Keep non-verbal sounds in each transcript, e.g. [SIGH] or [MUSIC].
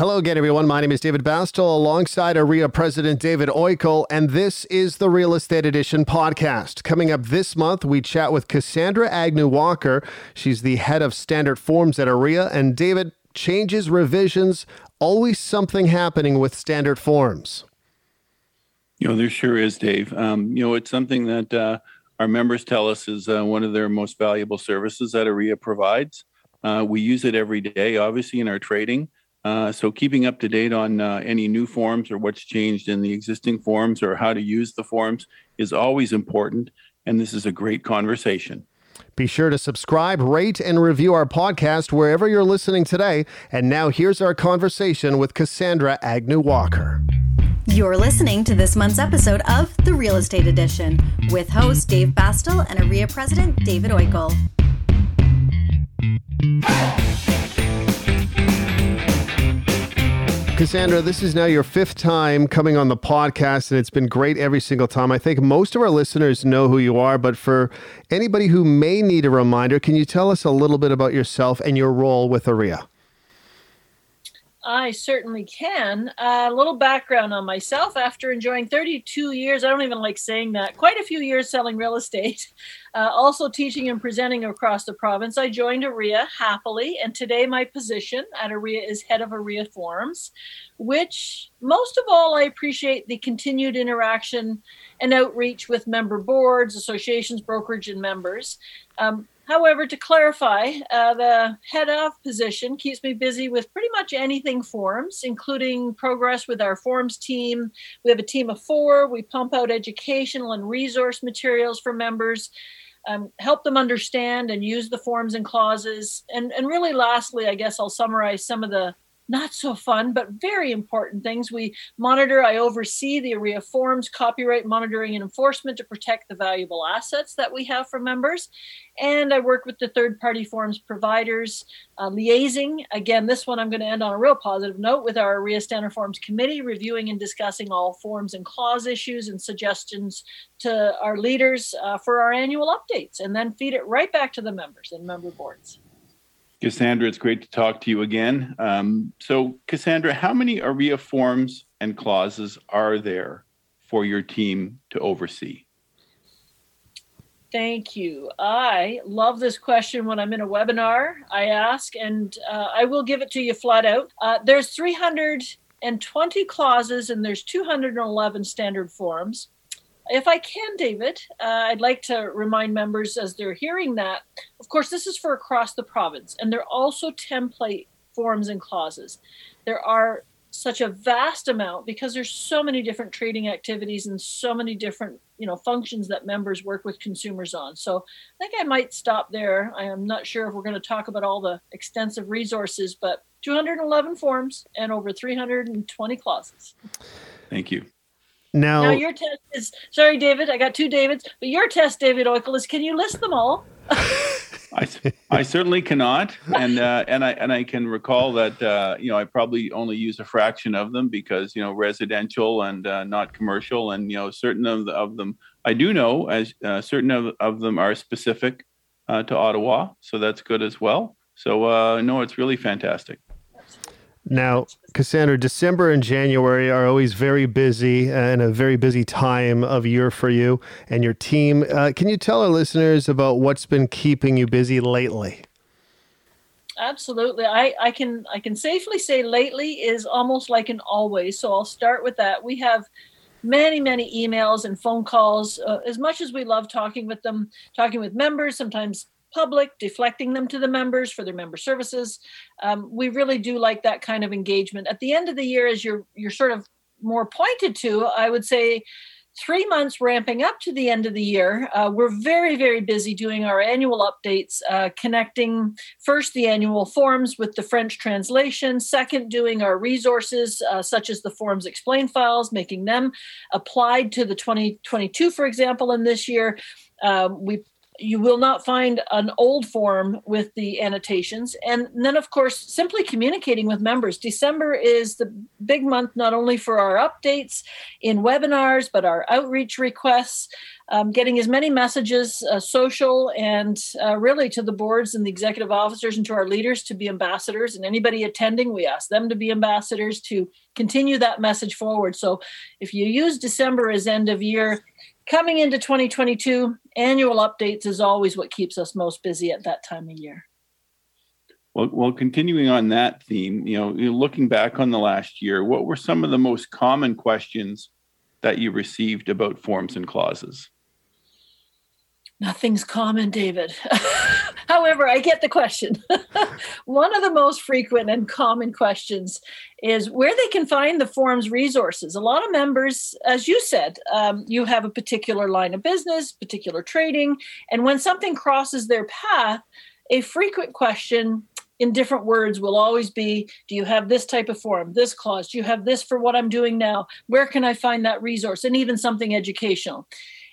Hello again, everyone. My name is David Bastel alongside OREA President David Oikle, and this is the Real Estate Edition podcast. Coming up this month, we chat with Cassandra Agnew Walker. She's the head of standard forms at OREA. And David, changes, revisions, always something happening with standard forms. You know, there sure is, Dave. Um, you know, it's something that uh, our members tell us is uh, one of their most valuable services that OREA provides. Uh, we use it every day, obviously, in our trading. Uh, so keeping up to date on uh, any new forms or what's changed in the existing forms or how to use the forms is always important. And this is a great conversation. Be sure to subscribe, rate, and review our podcast wherever you're listening today. And now here's our conversation with Cassandra Agnew Walker. You're listening to this month's episode of The Real Estate Edition with host Dave Bastel and OREA President David Oikle. Cassandra, this is now your fifth time coming on the podcast, and it's been great every single time. I think most of our listeners know who you are, but for anybody who may need a reminder, can you tell us a little bit about yourself and your role with OREA? I certainly can. Uh, a little background on myself. After enjoying 32 years, I don't even like saying that, quite a few years selling real estate, [LAUGHS] uh, also teaching and presenting across the province, I joined OREA happily. And today, my position at OREA is head of OREA Forums, which most of all, I appreciate the continued interaction and outreach with member boards, associations, brokerage, and members. Um, However, to clarify, uh, the head of position keeps me busy with pretty much anything forms, including progress with our forms team. We have a team of four. We pump out educational and resource materials for members, um, help them understand and use the forms and clauses. And, and really, lastly, I guess I'll summarize some of the not so fun, but very important things. We monitor, I oversee the OREA forms, copyright monitoring and enforcement to protect the valuable assets that we have for members. And I work with the third party forms providers, uh, liaising. Again, this one I'm going to end on a real positive note with our OREA Standard Forms Committee, reviewing and discussing all forms and clause issues and suggestions to our leaders uh, for our annual updates, and then feed it right back to the members and member boards. Cassandra, it's great to talk to you again. Um, so, Cassandra, how many OREA forms and clauses are there for your team to oversee? Thank you. I love this question when I'm in a webinar. I ask, and uh, I will give it to you flat out. Uh, there's 320 clauses and there's 211 standard forms if I can, David, uh, I'd like to remind members as they're hearing that, of course, this is for across the province, and they're also template forms and clauses. There are such a vast amount because there's so many different trading activities and so many different you know functions that members work with consumers on. So i think i might stop there. I am not sure if we're going to talk about all the extensive resources but 211 forms and over 320 clauses. Thank you now, now your test is sorry, David. I got two Davids, but your test, David Oikle, is can you list them all? [LAUGHS] I, I certainly cannot, and uh, and I and I can recall that uh, you know I probably only use a fraction of them because you know residential and uh, not commercial, and you know certain of, the, of them I do know as uh, certain of, of them are specific uh, to Ottawa, so that's good as well. So uh, no, it's really fantastic. Now, Cassandra, December and January are always very busy and a very busy time of year for you and your team. Uh, can you tell our listeners about what's been keeping you busy lately? Absolutely. I, I can I can safely say lately is almost like an always. So I'll start with that. We have many many emails and phone calls. Uh, as much as we love talking with them, talking with members, sometimes public, deflecting them to the members for their member services. Um, we really do like that kind of engagement. At the end of the year, as you're you're sort of more pointed to, I would say three months ramping up to the end of the year. Uh, we're very, very busy doing our annual updates, uh, connecting first the annual forms with the French translation, second, doing our resources uh, such as the forms explain files, making them applied to the 2022, for example, in this year. Um, we you will not find an old form with the annotations. And then, of course, simply communicating with members. December is the big month, not only for our updates in webinars, but our outreach requests. um, getting as many messages, uh, social and uh, really to the boards and the executive officers and to our leaders to be ambassadors. And anybody attending, we ask them to be ambassadors to continue that message forward. So if you use December as end of year, coming into 2022, annual updates is always what keeps us most busy at that time of year. Well, well, continuing on that theme, you know, looking back on the last year, what were some of the most common questions that you received about forms and clauses? Nothing's common, David. [LAUGHS] However, I get the question. [LAUGHS] One of the most frequent and common questions is where they can find the forum's resources. A lot of members, as you said, um, you have a particular line of business, particular trading, and when something crosses their path, a frequent question in different words will always be Do you have this type of form, this clause? Do you have this for what I'm doing now? Where can I find that resource? And even something educational.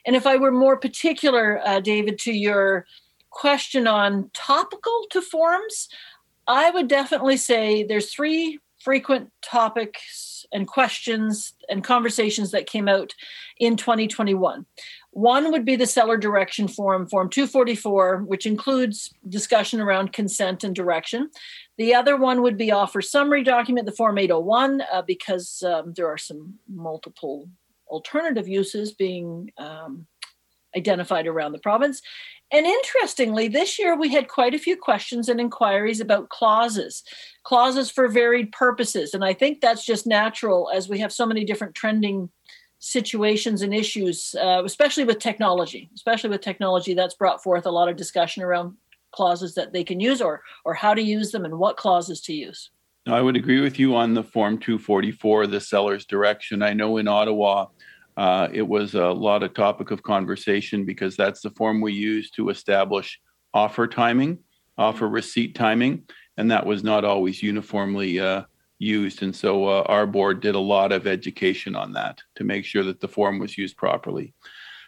And if I were more particular, uh, David, to your question on topical to forms, I would definitely say there's three frequent topics and questions and conversations that came out in 2021. One would be the seller direction form, Form 244, which includes discussion around consent and direction. The other one would be offer summary document, the Form 801, uh, because um, there are some multiple alternative uses being um, identified around the province. And interestingly, this year we had quite a few questions and inquiries about clauses, clauses for varied purposes. And I think that's just natural as we have so many different trending situations and issues, uh, especially with technology, especially with technology that's brought forth a lot of discussion around clauses that they can use or, or how to use them and what clauses to use. I would agree with you on the Form 244, the seller's direction. I know in Ottawa, uh, it was a lot of topic of conversation because that's the form we use to establish offer timing, offer receipt timing, and that was not always uniformly uh, used. And so uh, our board did a lot of education on that to make sure that the form was used properly.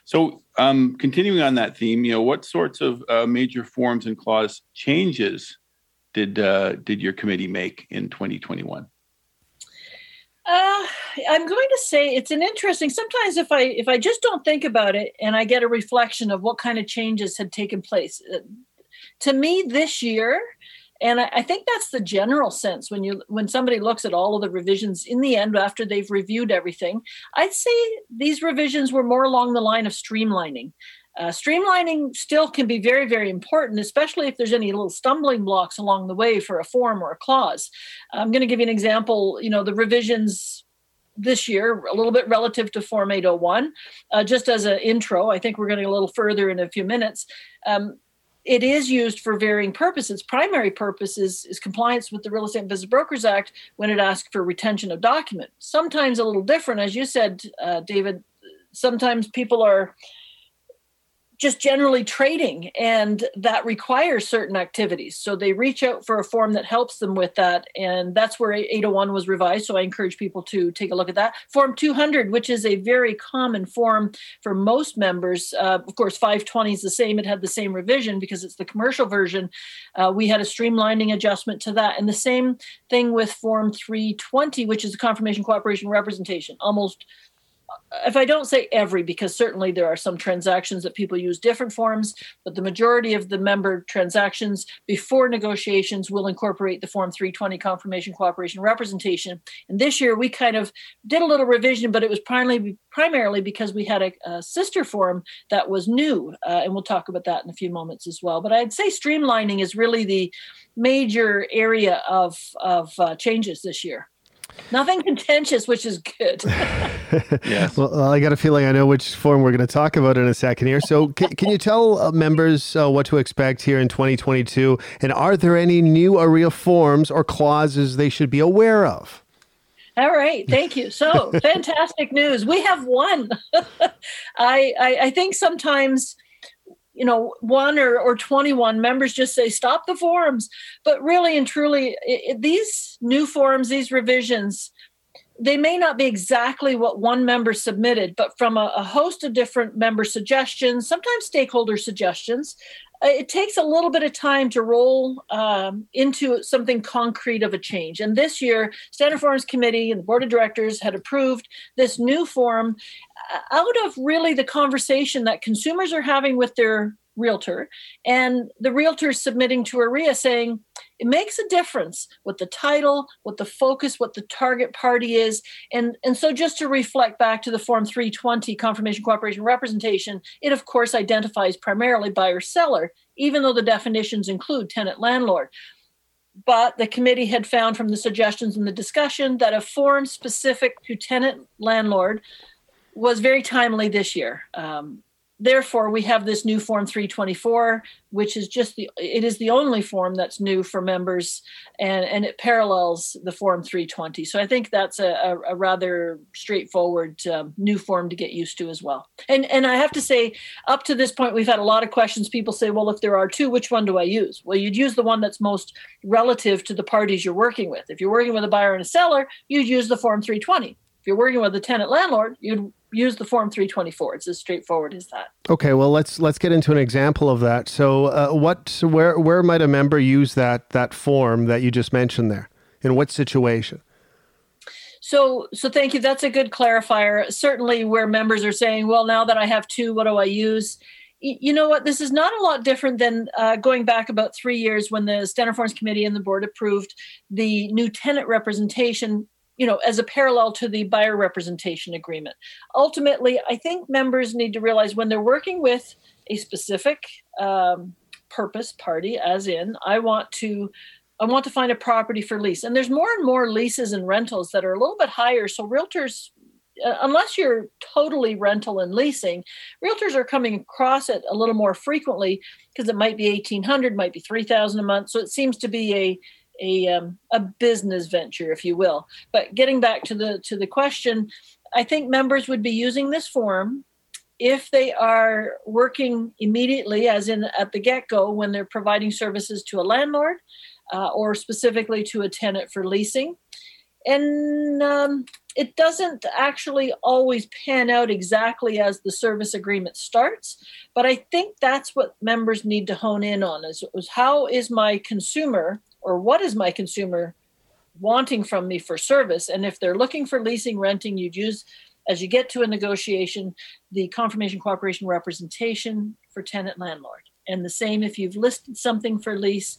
So, um, continuing on that theme, you know, what sorts of uh, major forms and clause changes did uh, did your committee make in 2021? Uh, I'm going to say it's an interesting. Sometimes, if I if I just don't think about it and I get a reflection of what kind of changes had taken place, uh, to me this year, and I, I, think that's the general sense when you when somebody looks at all of the revisions in the end after they've reviewed everything, I'd say these revisions were more along the line of streamlining. Uh, streamlining still can be very, very important, especially if there's any little stumbling blocks along the way for a form or a clause. I'm going to give you an example. You know, the revisions this year, a little bit relative to Form 801, uh, just as an intro. I think we're go a little further in a few minutes. Um, it is used for varying purposes. Primary purpose is, is compliance with the Real Estate and Business Brokers Act when it asks for retention of document. Sometimes a little different, as you said, uh, David. Sometimes people are just generally trading and that requires certain activities. So they reach out for a form that helps them with that and that's where 801 was revised. So i encourage people to take a look at that. Form 200 which is a very common form for most members uh, of course 520 is the same. It had the same revision because it's the commercial version. Uh, we had a streamlining adjustment to that and the same thing with form 320 which is the confirmation cooperation representation. Almost if I don't say every, because certainly there are some transactions that people use different forms, but the majority of the member transactions before negotiations will incorporate the Form 320 confirmation cooperation representation. And this year we kind of did a little revision, but it was primarily primarily because we had a, a sister form that was new, uh, and we'll talk about that in a few moments as well. But I'd say streamlining is really the major area of of uh, changes this year. Nothing contentious, which is good. [LAUGHS] yes. Well, I got a feeling I know which form we're going to talk about in a second here. So, [LAUGHS] can, can you tell uh, members uh, what to expect here in 2022? And are there any new OREA forms or clauses they should be aware of? All right, thank you. So, [LAUGHS] fantastic news. We have one. I, I, I think sometimes you know one or, or 21 members just say stop the forums. But really and truly it, it, these new forums these revisions they may not be exactly what one member submitted, but from a, a host of different member suggestions, sometimes stakeholder suggestions, it takes a little bit of time to roll um, into something concrete of a change. And this year, Standard Forms Committee and the Board of Directors had approved this new form uh, out of really the conversation that consumers are having with their realtor and the realtor submitting to OREA saying it makes a difference what the title what the focus what the target party is. And and so just to reflect back to the form 320 confirmation cooperation representation it of course identifies primarily buyer seller even though the definitions include tenant landlord. But the committee had found from the suggestions in the discussion that a form specific to tenant landlord was very timely this year. Um, therefore we have this new form 324 which is just the it is the only form that's new for members and and it parallels the form 320 so i think that's a, a, rather straightforward um, new form to get used to as well. And and i have to say up to this point we've had a lot of questions. People say well if there are two which one do i use? Well you'd use the one that's most relative to the parties you're working with. If you're working with a buyer and a seller you'd use the form 320 if you're working with a tenant landlord, you'd use the form 324 it's as straightforward as that. Okay well let's let's get into an example of that. So uh, what where where might a member use that that form that you just mentioned there? In what situation? So so thank you. That's a good clarifier. Certainly where members are saying well now that i have two what do i use? You know what? This is not a lot different than uh, going back about three years when the standard forms committee and the board approved the new tenant representation you know, as a parallel to the buyer representation agreement. Ultimately, I think members need to realize when they're working with a specific um, purpose party, as in, I want to. I want to find a property for lease. And there's more and more leases and rentals that are a little bit higher. So realtors uh, unless you're totally rental and leasing, realtors are coming across it a little more frequently because it might be 1800, might be 3000 a month. So it seems to be a a um, a business venture, if you will. But getting back to the to the question, I think members would be using this form if they are working immediately, as in at the get go, when they're providing services to a landlord uh, or specifically to a tenant for leasing. And um, it doesn't actually always pan out exactly as the service agreement starts, but I think that's what members need to hone in on is, is how is my consumer or what is my consumer wanting from me for service? And if they're looking for leasing renting you'd use as you get to a negotiation the confirmation cooperation representation for tenant landlord. And the same if you've listed something for lease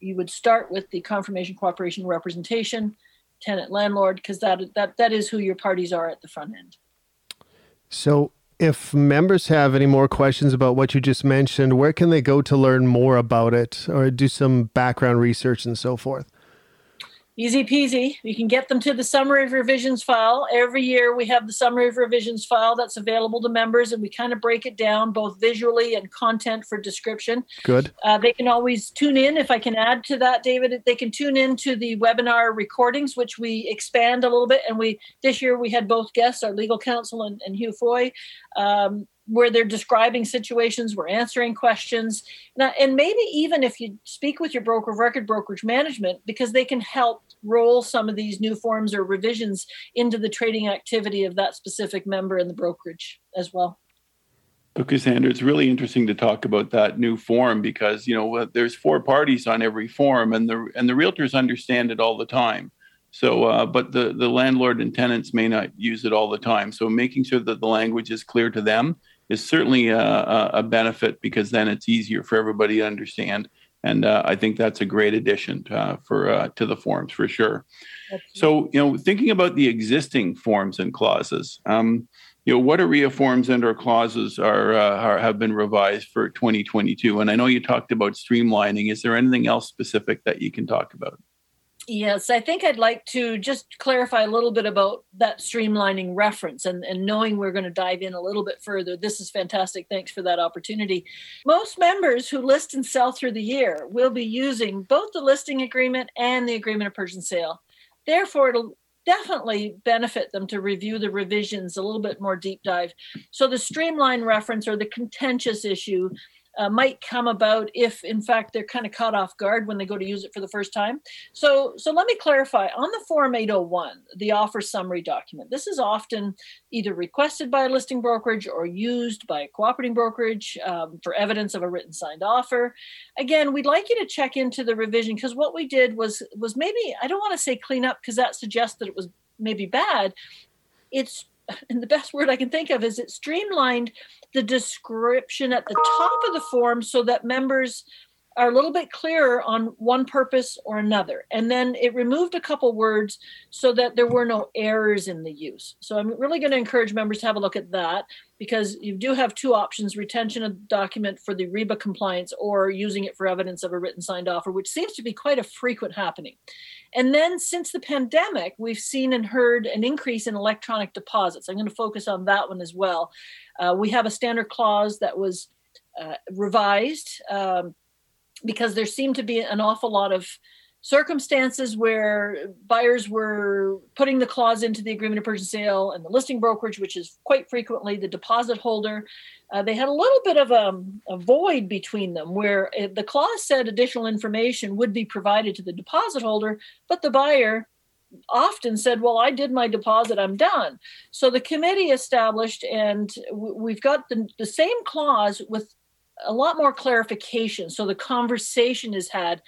you would start with the confirmation cooperation representation tenant landlord because that that that is who your parties are at the front end. So if members have any more questions about what you just mentioned, where can they go to learn more about it or do some background research and so forth? Easy peasy. You can get them to the summary of revisions file. Every year we have the summary of revisions file that's available to members, and we kind of break it down both visually and content for description. Good. Uh, they can always tune in. If I can add to that, David, they can tune in to the webinar recordings, which we expand a little bit. And we this year we had both guests, our legal counsel and, and Hugh Foy. Um, where they're describing situations, we're answering questions. Now, and maybe even if you speak with your broker of record brokerage management, because they can help roll some of these new forms or revisions into the trading activity of that specific member in the brokerage as well. Okay, Cassandra, it's really interesting to talk about that new form because you know there's four parties on every form, and the and the realtors understand it all the time. So, uh, but the the landlord and tenants may not use it all the time. So, making sure that the language is clear to them is certainly a, a benefit because then it's easier for everybody to understand. And uh, I think that's a great addition to, uh, for uh, to the forms for sure. So, you know, thinking about the existing forms and clauses, um, you know, what OREA forms and or clauses are, uh, are have been revised for 2022? And I know you talked about streamlining. Is there anything else specific that you can talk about? Yes, I think I'd like to just clarify a little bit about that streamlining reference and, and knowing we're going to dive in a little bit further. This is fantastic. Thanks for that opportunity. Most members who list and sell through the year will be using both the listing agreement and the agreement of purchase and sale. Therefore, it'll definitely benefit them to review the revisions a little bit more deep dive. So the streamline reference or the contentious issue uh, might come about if, in fact, they're kind of caught off guard when they go to use it for the first time. So, so let me clarify on the Form 801, the offer summary document. This is often either requested by a listing brokerage or used by a cooperating brokerage um, for evidence of a written signed offer. Again, we'd like you to check into the revision because what we did was was maybe I don't want to say clean up because that suggests that it was maybe bad. It's and the best word I can think of is it streamlined the description at the top of the form so that members are a little bit clearer on one purpose or another. And then it removed a couple words so that there were no errors in the use. So I'm really going to encourage members to have a look at that because you do have two options retention of document for the REBBA compliance or using it for evidence of a written signed offer, which seems to be quite a frequent happening. And then since the pandemic, we've seen and heard an increase in electronic deposits. I'm going to focus on that one as well. Uh, we have a standard clause that was uh, revised. Um, because there seemed to be an awful lot of circumstances where buyers were putting the clause into the agreement of purchase sale and the listing brokerage, which is quite frequently the deposit holder, uh, they had a little bit of a, a void between them where the clause said additional information would be provided to the deposit holder, but the buyer often said, Well, I did my deposit, I'm done. So the committee established, and we've got the, the same clause with a lot more clarification. So the conversation is had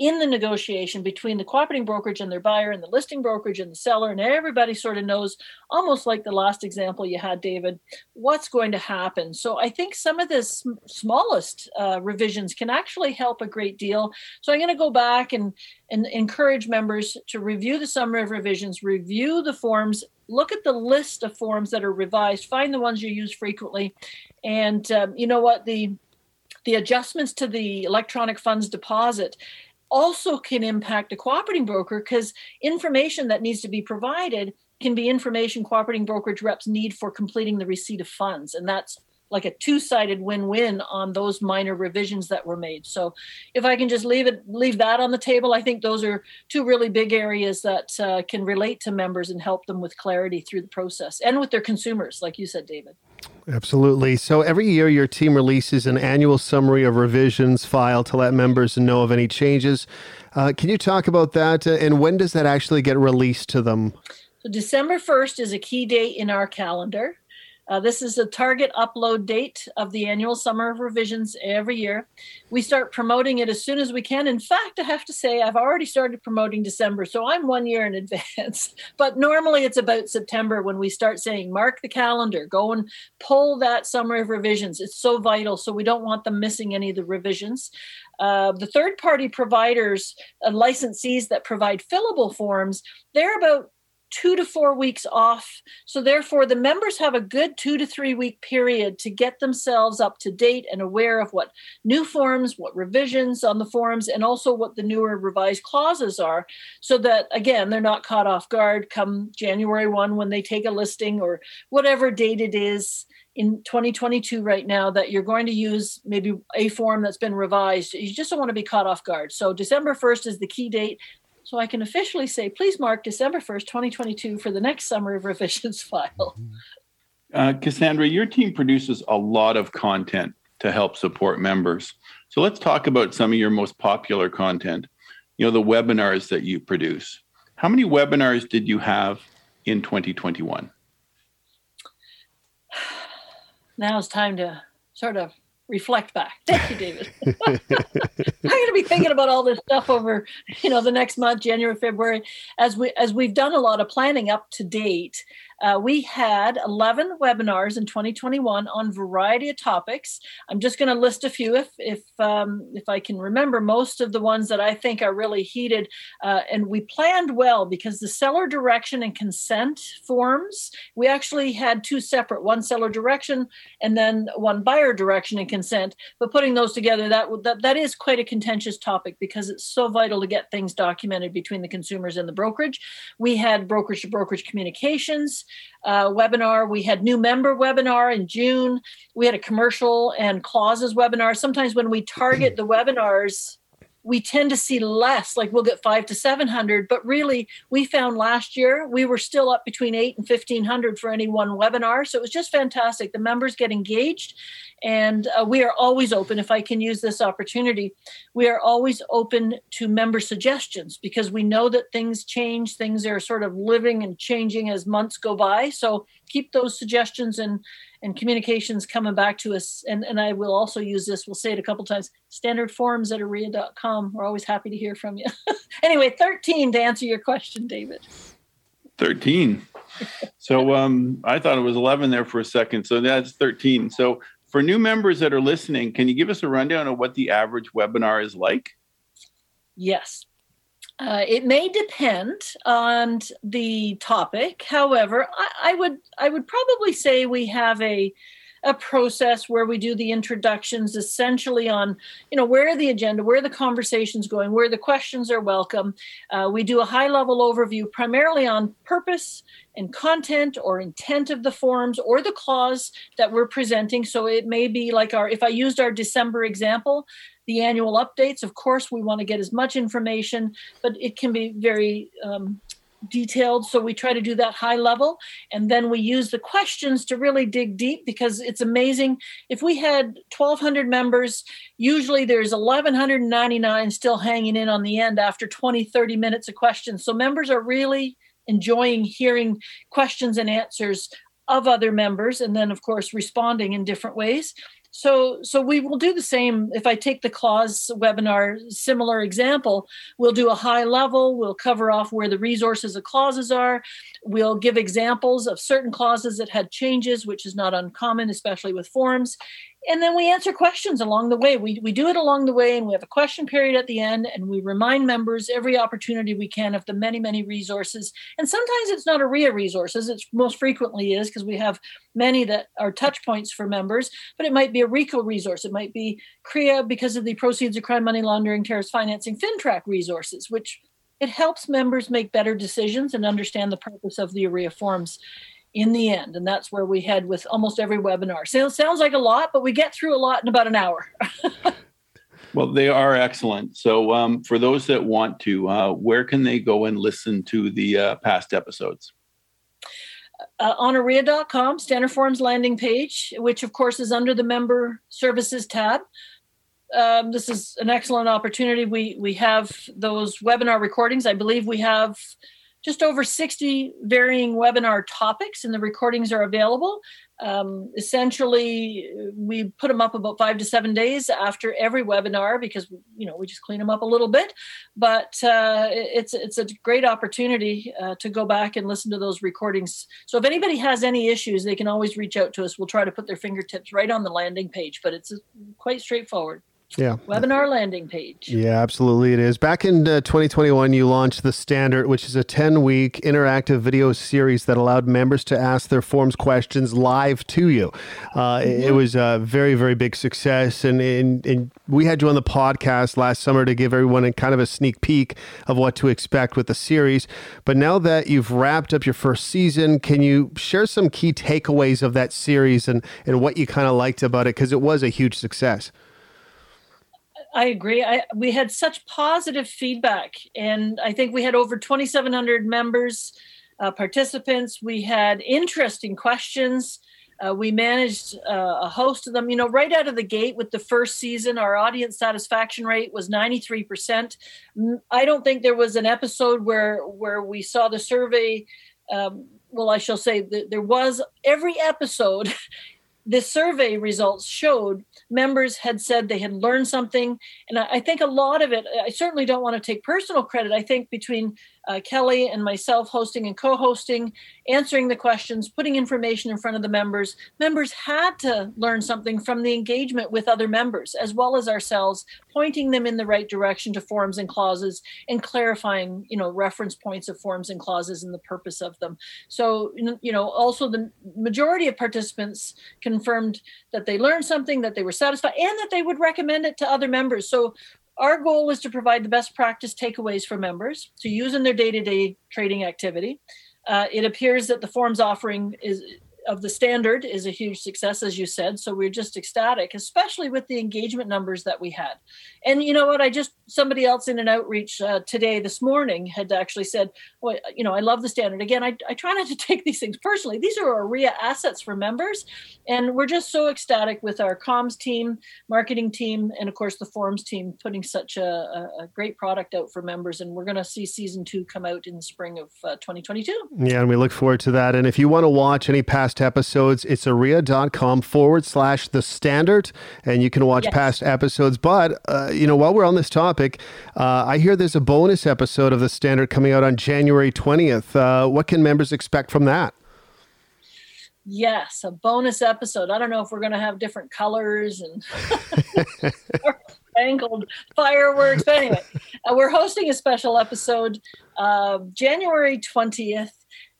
in the negotiation between the cooperating brokerage and their buyer and the listing brokerage and the seller and everybody sort of knows almost like the last example you had david what's going to happen. So i think some of the sm- smallest uh, revisions can actually help a great deal. So i'm going to go back and, and encourage members to review the summary of revisions review the forms look at the list of forms that are revised find the ones you use frequently and um, you know what the the adjustments to the electronic funds deposit also can impact a cooperating broker because information that needs to be provided can be information cooperating brokerage reps need for completing the receipt of funds. And that's like a two-sided win-win on those minor revisions that were made. So if I can just leave it leave that on the table, I think those are two really big areas that uh, can relate to members and help them with clarity through the process and with their consumers, like you said, David. Absolutely. So every year, your team releases an annual summary of revisions file to let members know of any changes. Uh, can you talk about that, uh, and when does that actually get released to them? So December 1st is a key date in our calendar. Uh, this is a target upload date of the annual summer of revisions every year. We start promoting it as soon as we can. In fact, I have to say, I've already started promoting December, so I'm one year in [LAUGHS] advance. but normally it's about September when we start saying, mark the calendar, go and pull that summer of revisions. It's so vital, so we don't want them missing any of the revisions. Uh, the third party providers and licensees that provide fillable forms, they're about two to four weeks off. So, therefore, the members have a good two to three week period to get themselves up to date and aware of what new forms, what revisions on the forms, and also what the newer revised clauses are, so that, again, they're not caught off guard come January 1 when they take a listing or whatever date it is in 2022 right now that you're going to use maybe a form that's been revised. You just don't want to be caught off guard. So December 1st is the key date. So I can officially say, please mark December 1st, 2022 for the next summer of revisions [LAUGHS] file. Uh, Cassandra, your team produces a lot of content to help support members. So let's talk about some of your most popular content. You know, the webinars that you produce. How many webinars did you have in 2021? [SIGHS] Now it's time to sort of reflect back. Thank you, David. [LAUGHS] I'm going to be thinking about all this stuff over, you know, the next month, January, February, as we as we've done a lot of planning up to date. Uh, we had 11 webinars in 2021 on variety of topics. I'm just going to list a few if if um, if I can remember most of the ones that I think are really heated. Uh, and we planned well because the seller direction and consent forms we actually had two separate: one seller direction and then one buyer direction and consent. But putting those together, that that that is quite a contentious topic because it's so vital to get things documented between the consumers and the brokerage. We had brokerage to brokerage communications uh, webinar. We had new member webinar in June. We had a commercial and clauses webinar. Sometimes when we target the webinars we tend to see less like we'll get 5 to 700 but really we found last year we were still up between 8 and 1500 for any one webinar. So it was just fantastic. The members get engaged and uh, we are always open if i can use this opportunity we are always open to member suggestions because we know that things change things are sort of living and changing as months go by. So keep those suggestions and and communications coming back to us. And, and I will also use this, we'll say it a couple times standard forms at orea.com. We're always happy to hear from you. [LAUGHS] anyway, 13 to answer your question, David. 13. so [LAUGHS] um, I thought it was 11 there for a second. So that's 13. So for new members that are listening, can you give us a rundown of what the average webinar is like? Yes. Uh, it may depend on the topic. However, I, I, would I would probably say we have a a process where we do the introductions essentially on you know where the agenda where the conversation's going where the questions are welcome uh, we do a high level overview primarily on purpose and content or intent of the forms or the clause that we're presenting so it may be like our if i used our december example the annual updates. Of course, we want to get as much information, but it can be very um, detailed. So we try to do that high level. And then we use the questions to really dig deep because it's amazing. If we had 1,200 members, usually there's 1,199 still hanging in on the end after 20, 30 minutes of questions. So members are really enjoying hearing questions and answers of other members and then of course responding in different ways so, so we will do the same. If I take the clause webinar similar example, we'll do a high level. We'll cover off where the resources of clauses are. We'll give examples of certain clauses that had changes, which is not uncommon, especially with forms and then we answer questions along the way. We, we do it along the way, and we have a question period at the end, and we remind members every opportunity we can of the many, many resources. And sometimes it's not OREA resources, it most frequently is because we have many that are touch points for members, but it might be a RECO resource. It might be CREA because of the proceeds of crime, money laundering, terrorist financing, FINTRAC resources, which it helps members make better decisions and understand the purpose of the OREA forms in the end. And that's where we head with almost every webinar. So it sounds like a lot, but we get through a lot in about an hour. [LAUGHS] well, they are excellent. So um, for those that want to, uh, where can they go and listen to the uh, past episodes? Uh, on orea.com, Standard Forms landing page, which of course is under the member services tab. Um, this is an excellent opportunity. We we have those webinar recordings. I believe we have just over 60 varying webinar topics, and the recordings are available. Um, essentially, we put them up about five to seven days after every webinar because you know we just clean them up a little bit. But uh, it's it's a great opportunity uh, to go back and listen to those recordings. So if anybody has any issues, they can always reach out to us. We'll try to put their fingertips right on the landing page, but it's quite straightforward. Yeah. Webinar landing page. Yeah, absolutely it is. Back in uh, 2021, you launched The Standard, which is a 10 week interactive video series that allowed members to ask their forms questions live to you. Uh, mm-hmm. It was a very, very big success. And, and, and we had you on the podcast last summer to give everyone a kind of a sneak peek of what to expect with the series. But now that you've wrapped up your first season, can you share some key takeaways of that series and, and what you kind of liked about it? Because it was a huge success. I agree. I, we had such positive feedback, and I think we had over 2,700 members, uh, participants. We had interesting questions. Uh, we managed uh, a host of them. You know, right out of the gate with the first season, our audience satisfaction rate was 93%. I don't think there was an episode where where we saw the survey. Um, well, I shall say that there was every episode. [LAUGHS] the survey results showed members had said they had learned something. And I, think a lot of it, I certainly don't want to take personal credit. I think between uh, Kelly and myself hosting and co hosting, answering the questions, putting information in front of the members. Members had to learn something from the engagement with other members, as well as ourselves, pointing them in the right direction to forms and clauses and clarifying, you know, reference points of forms and clauses and the purpose of them. So, you know, also the majority of participants confirmed that they learned something, that they were satisfied, and that they would recommend it to other members. So, our goal is to provide the best practice takeaways for members to use in their day to day trading activity. Uh, it appears that the forms offering is of the standard is a huge success, as you said. So we're just ecstatic, especially with the engagement numbers that we had. And you know what? I just somebody else in an outreach uh, today, this morning, had actually said, "Well, you know, I love the standard." Again, I, I try not to [LAUGHS] take these things personally. These are OREA assets for members, and we're just so ecstatic with our comms team, marketing team, and of course the forums team putting such a, a great product out for members. And we're going to see season two come out in the spring of uh, 2022. Yeah, and we look forward to that. And if you want to watch any past episodes, it's orea.com forward slash the standard, and you can watch yes. past episodes. But, uh, you know, while we're on this topic, uh, I hear there's a bonus episode of the standard coming out on January 20th. Uh, what can members expect from that? Yes, a bonus episode. I don't know if we're going to have different colors and [LAUGHS] spangled fireworks. But anyway, uh, we're hosting a special episode uh, January 20th.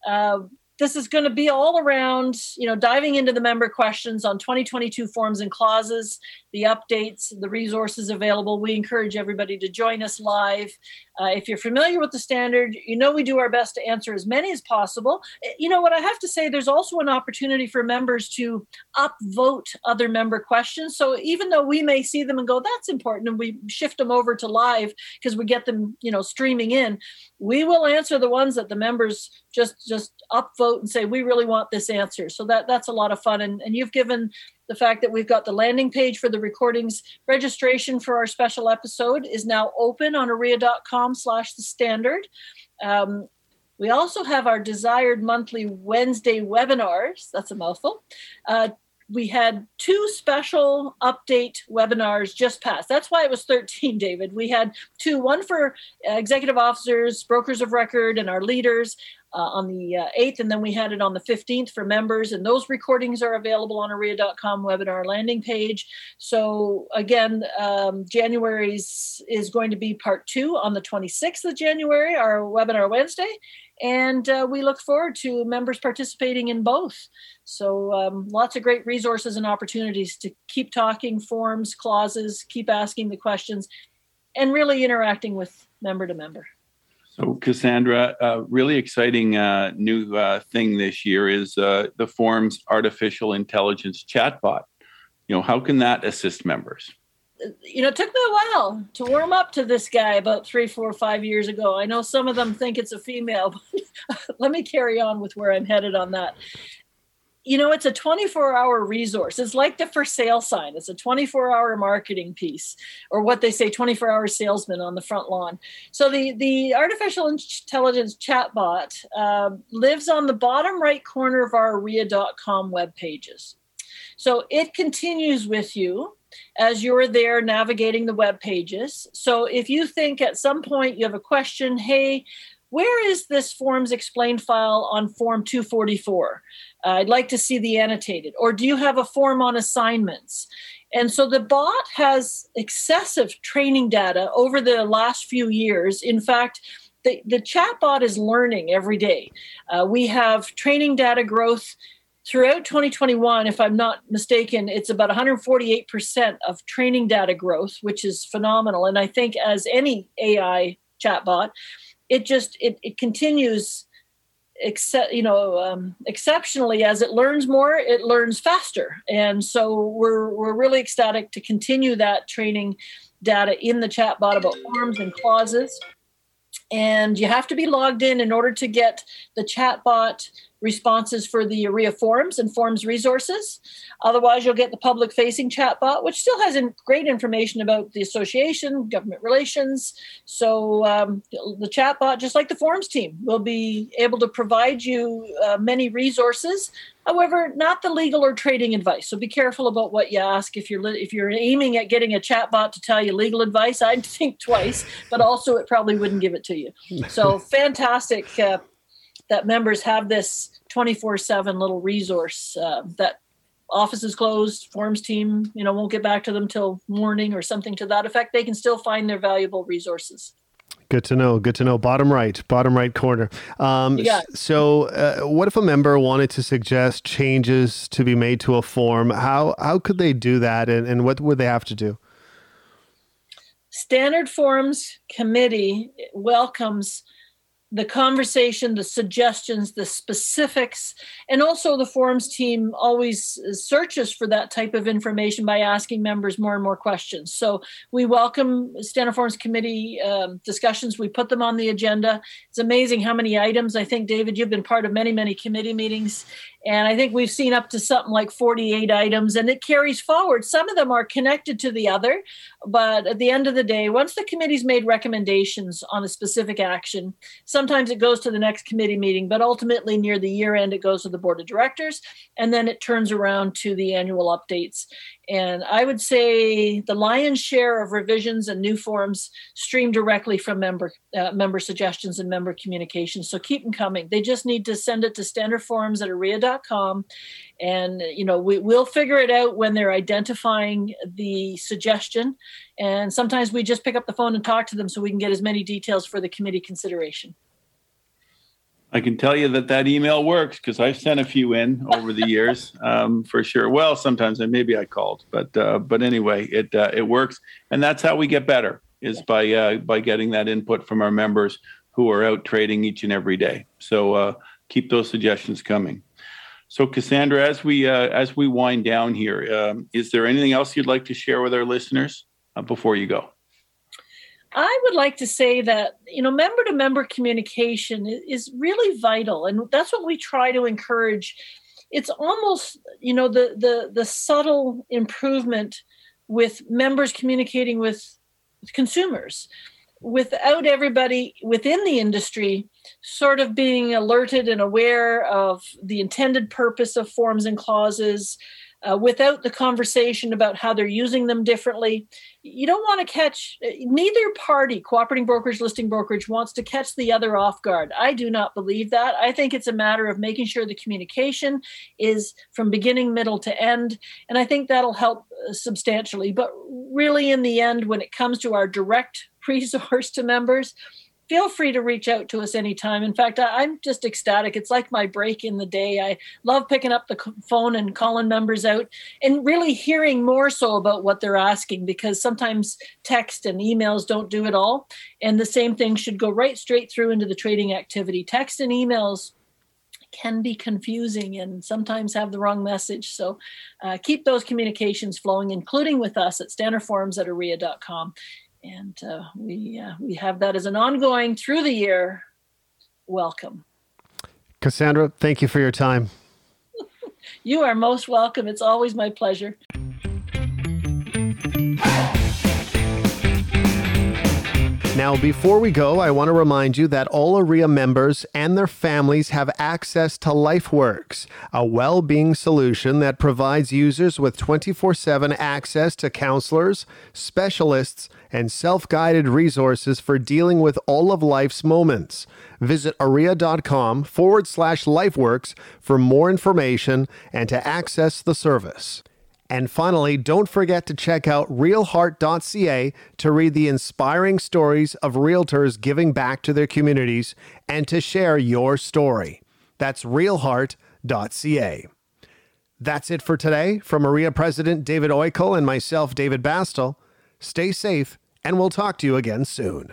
Uh, this is going to be all around, you know, diving into the member questions on 2022 forms and clauses, the updates, the resources available. We encourage everybody to join us live. Uh, if you're familiar with the standard, you know we do our best to answer as many as possible. You know what I have to say, there's also an opportunity for members to upvote other member questions. So even though we may see them and go, that's important, and we shift them over to live because we get them, you know, streaming in, we will answer the ones that the members just just upvote and say we really want this answer. So that that's a lot of fun. And, and you've given the fact that we've got the landing page for the recordings registration for our special episode is now open on orea.com slash the standard um, we also have our desired monthly wednesday webinars that's a mouthful uh, we had two special update webinars just passed. That's why it was 13, David. We had two, one for executive officers, brokers of record, and our leaders uh, on the uh, 8th, and then we had it on the 15th for members. And those recordings are available on orea.com webinar landing page. So, again, um, January's is going to be part two on the 26th of January, our webinar Wednesday and uh, we look forward to members participating in both. So, um, lots of great resources and opportunities to keep talking, forms, clauses, keep asking the questions, and really interacting with member to member. So, Cassandra, a really exciting uh, new uh, thing this year is uh, the Forms artificial intelligence chatbot. You know, how can that assist members? you know, it took me a while to warm up to this guy about three, four, five years ago. I know some of them think it's a female, [LAUGHS] but let me carry on with where I'm headed on that. You know, it's a 24 hour resource. It's like the for sale sign. It's a 24 hour marketing piece, or what they say 24 hour salesman on the front lawn. So, the, the artificial intelligence chatbot uh, lives on the bottom right corner of our orea.com web pages. So, it continues with you as you're there navigating the web pages. So if you think at some point you have a question, hey, where is this forms explained file on form 244? Uh, I'd like to see the annotated. Or do you have a form on assignments? And so the bot has excessive training data over the last few years. In fact, the, the chatbot is learning every day. Uh, we have training data growth throughout 2021, if I'm not mistaken, it's about 148% of training data growth, which is phenomenal. And I think as any AI chatbot, it just it, it continues except you know um, exceptionally. As it learns more it learns faster. And so we're we're really ecstatic to continue that training data in the chatbot about forms and clauses. And you have to be logged in in order to get the chatbot responses for the OREA forums and forums resources. Otherwise, you'll get the public facing chatbot, which still has great information about the association, government relations. So, um, the chatbot, just like the forums team, will be able to provide you uh, many resources. However, not the legal or trading advice. So be careful about what you ask. If you're if you're aiming at getting a chatbot to tell you legal advice, I'd [LAUGHS] think twice. But also, it probably wouldn't give it to you. So [LAUGHS] fantastic uh, that members have this 24 7 little resource uh, that office is closed forms team you know won't get back to them till morning or something to that effect they can still find their valuable resources Good to know. Good to know. Bottom right, bottom right corner. Um, yeah. So, uh, what if a member wanted to suggest changes to be made to a form? How how could they do that, and, and what would they have to do? Standard Forms Committee welcomes the conversation, the suggestions, the specifics, and also the forums team always searches for that type of information by asking members more and more questions. So we welcome Standard Forums Committee um, discussions. We put them on the agenda. It's amazing how many items. I think, David, you've been part of many, many committee meetings, and I think we've seen up to something like 48 items, and it carries forward. Some of them are connected to the other, but at the end of the day, once the committee's made recommendations on a specific action, sometimes it goes to the next committee meeting, but ultimately near the year end, it goes to the board of directors, and then it turns around to the annual updates. And I would say the lion's share of revisions and new forms stream directly from member uh, member suggestions and member communications. So keep them coming. They just need to send it to standardforums at orea.com. And, you know, we, we'll figure it out when they're identifying the suggestion. And sometimes we just pick up the phone and talk to them so we can get as many details for the committee consideration. I can tell you that that email works because I've sent a few in over the years, [LAUGHS] um, for sure. Well, sometimes maybe I called, but uh, but anyway, it uh, it works, and that's how we get better is by uh, by getting that input from our members who are out trading each and every day. So uh, keep those suggestions coming. So Cassandra, as we uh, as we wind down here, um, is there anything else you'd like to share with our listeners uh, before you go? I would like to say that you know member to member communication is really vital, and that's what we try to encourage. It's almost you know the the the subtle improvement with members communicating with consumers without everybody within the industry sort of being alerted and aware of the intended purpose of forms and clauses uh, without the conversation about how they're using them differently. You don't want to catch, neither party, cooperating brokerage, listing brokerage, wants to catch the other off guard. I do not believe that. I think it's a matter of making sure the communication is from beginning, middle to end. And I think that'll help uh, substantially. But really, in the end, when it comes to our direct [LAUGHS] resource to members, feel free to reach out to us anytime. In fact, I, am just ecstatic. It's like my break in the day. I love picking up the phone and calling members out and really hearing more so about what they're asking because sometimes text and emails don't do it all. And the same thing should go right straight through into the trading activity. Text and emails can be confusing and sometimes have the wrong message. So uh, keep those communications flowing, including with us at standardforms at orea.com and uh, we uh, we have that as an ongoing through the year welcome. Cassandra, thank you for your time. [LAUGHS] you are most welcome. It's always my pleasure. Now, before we go, I want to remind you that all OREA members and their families have access to LifeWorks, a well being solution that provides users with 24 7 access to counselors, specialists, and self guided resources for dealing with all of life's moments. Visit orea.com forward slash LifeWorks for more information and to access the service. And finally, don't forget to check out realheart.ca to read the inspiring stories of realtors giving back to their communities and to share your story. That's realheart.ca. That's it for today. From OREA President David Oikle and myself, David Bastel, stay safe, and we'll talk to you again soon.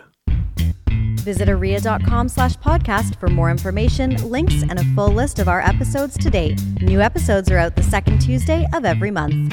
Visit orea.com slash podcast for more information, links, and a full list of our episodes to date. New episodes are out the second Tuesday of every month.